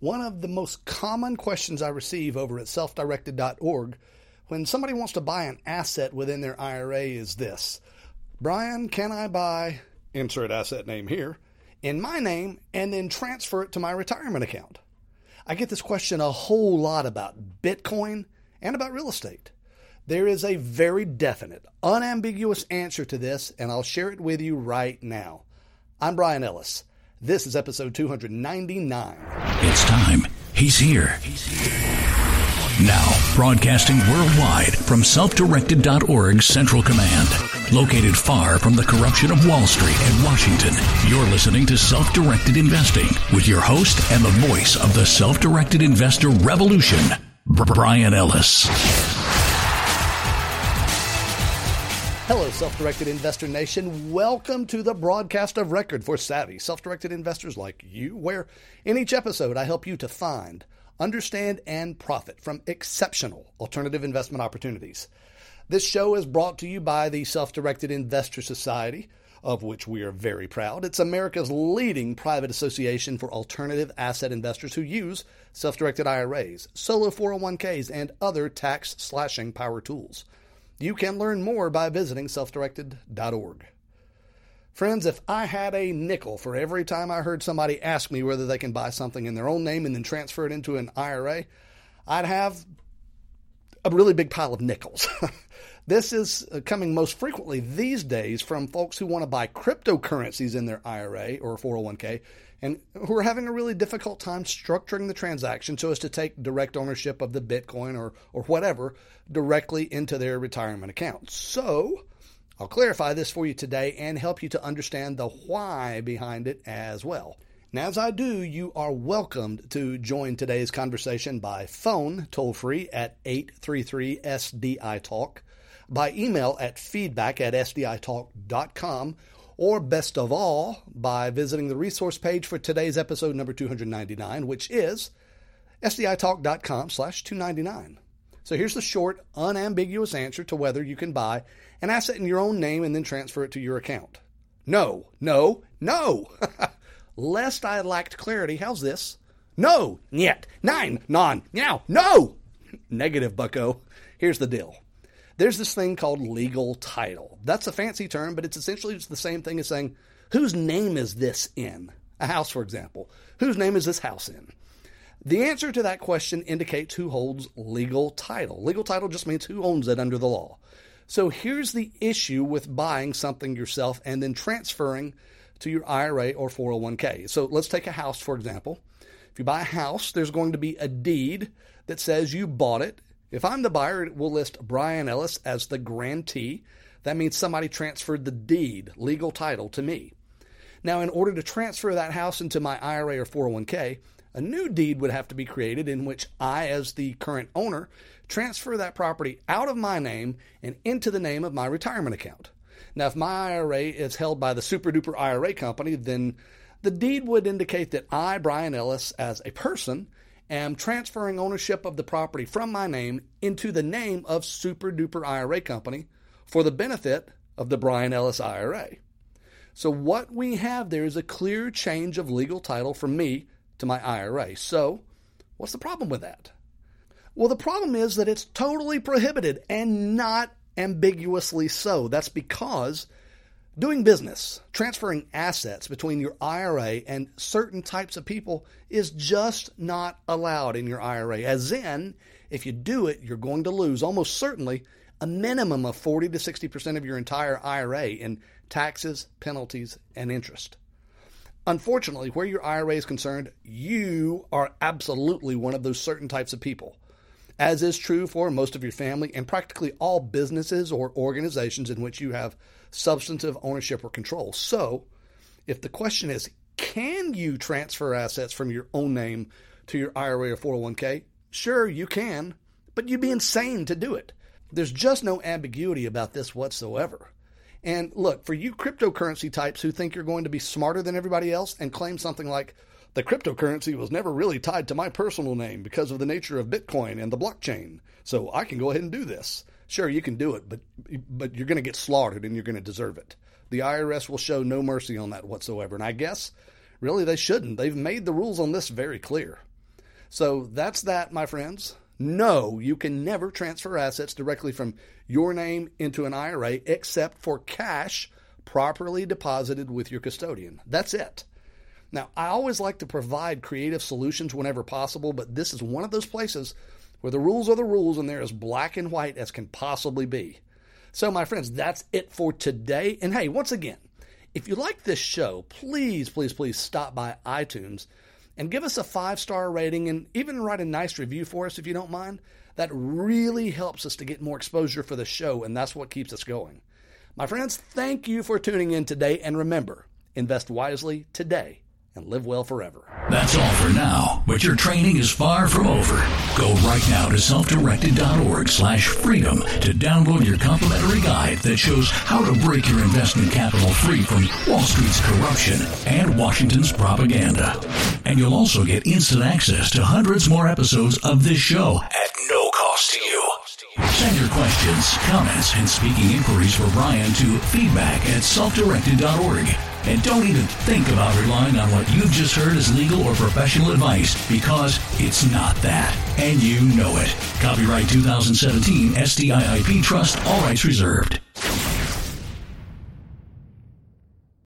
One of the most common questions I receive over at selfdirected.org when somebody wants to buy an asset within their IRA is this Brian, can I buy, insert asset name here, in my name and then transfer it to my retirement account? I get this question a whole lot about Bitcoin and about real estate. There is a very definite, unambiguous answer to this, and I'll share it with you right now. I'm Brian Ellis. This is episode 299. It's time. He's here. He's here. Now, broadcasting worldwide from self-directed.org's Central Command. Located far from the corruption of Wall Street and Washington, you're listening to Self-Directed Investing with your host and the voice of the self-directed investor revolution, Brian Ellis. Hello, self directed investor nation. Welcome to the broadcast of record for savvy self directed investors like you, where in each episode I help you to find, understand, and profit from exceptional alternative investment opportunities. This show is brought to you by the Self Directed Investor Society, of which we are very proud. It's America's leading private association for alternative asset investors who use self directed IRAs, solo 401ks, and other tax slashing power tools. You can learn more by visiting selfdirected.org. Friends, if I had a nickel for every time I heard somebody ask me whether they can buy something in their own name and then transfer it into an IRA, I'd have a really big pile of nickels. this is uh, coming most frequently these days from folks who want to buy cryptocurrencies in their IRA or 401k and who are having a really difficult time structuring the transaction so as to take direct ownership of the Bitcoin or, or whatever directly into their retirement account. So, I'll clarify this for you today and help you to understand the why behind it as well. Now, as I do, you are welcomed to join today's conversation by phone toll free at 833 SDI Talk, by email at feedback at SDITalk.com, or best of all, by visiting the resource page for today's episode number 299, which is sditalk.com slash 299. So here's the short, unambiguous answer to whether you can buy an asset in your own name and then transfer it to your account. No, no, no. Lest I lacked clarity, how's this? No, yet, nine, non, now, no. Negative, bucko. Here's the deal there's this thing called legal title. That's a fancy term, but it's essentially just the same thing as saying, whose name is this in? A house, for example. Whose name is this house in? The answer to that question indicates who holds legal title. Legal title just means who owns it under the law. So here's the issue with buying something yourself and then transferring to your IRA or 401k. So let's take a house, for example. If you buy a house, there's going to be a deed that says you bought it if I'm the buyer, it will list Brian Ellis as the grantee. That means somebody transferred the deed, legal title, to me. Now, in order to transfer that house into my IRA or 401k, a new deed would have to be created in which I, as the current owner, transfer that property out of my name and into the name of my retirement account. Now, if my IRA is held by the super duper IRA company, then the deed would indicate that I, Brian Ellis, as a person, am transferring ownership of the property from my name into the name of Super Duper IRA Company for the benefit of the Brian Ellis IRA. So, what we have there is a clear change of legal title from me to my IRA. So, what's the problem with that? Well, the problem is that it's totally prohibited and not ambiguously so. That's because Doing business, transferring assets between your IRA and certain types of people is just not allowed in your IRA. As in, if you do it, you're going to lose almost certainly a minimum of 40 to 60% of your entire IRA in taxes, penalties, and interest. Unfortunately, where your IRA is concerned, you are absolutely one of those certain types of people as is true for most of your family and practically all businesses or organizations in which you have substantive ownership or control. So, if the question is, can you transfer assets from your own name to your IRA or 401k? Sure, you can, but you'd be insane to do it. There's just no ambiguity about this whatsoever. And look, for you cryptocurrency types who think you're going to be smarter than everybody else and claim something like, the cryptocurrency was never really tied to my personal name because of the nature of Bitcoin and the blockchain. So I can go ahead and do this. Sure, you can do it, but but you're going to get slaughtered and you're going to deserve it. The IRS will show no mercy on that whatsoever. And I guess really they shouldn't. They've made the rules on this very clear. So that's that, my friends. No, you can never transfer assets directly from your name into an IRA except for cash properly deposited with your custodian. That's it. Now, I always like to provide creative solutions whenever possible, but this is one of those places where the rules are the rules and they're as black and white as can possibly be. So, my friends, that's it for today. And hey, once again, if you like this show, please, please, please stop by iTunes and give us a five star rating and even write a nice review for us if you don't mind. That really helps us to get more exposure for the show, and that's what keeps us going. My friends, thank you for tuning in today, and remember, invest wisely today and live well forever. That's all for now, but your training is far from over. Go right now to selfdirected.org slash freedom to download your complimentary guide that shows how to break your investment capital free from Wall Street's corruption and Washington's propaganda. And you'll also get instant access to hundreds more episodes of this show at no cost to you. Send your questions, comments, and speaking inquiries for Brian to feedback at selfdirected.org. And don't even think about relying on what you've just heard as legal or professional advice because it's not that. And you know it. Copyright 2017 SDIIP Trust, all rights reserved.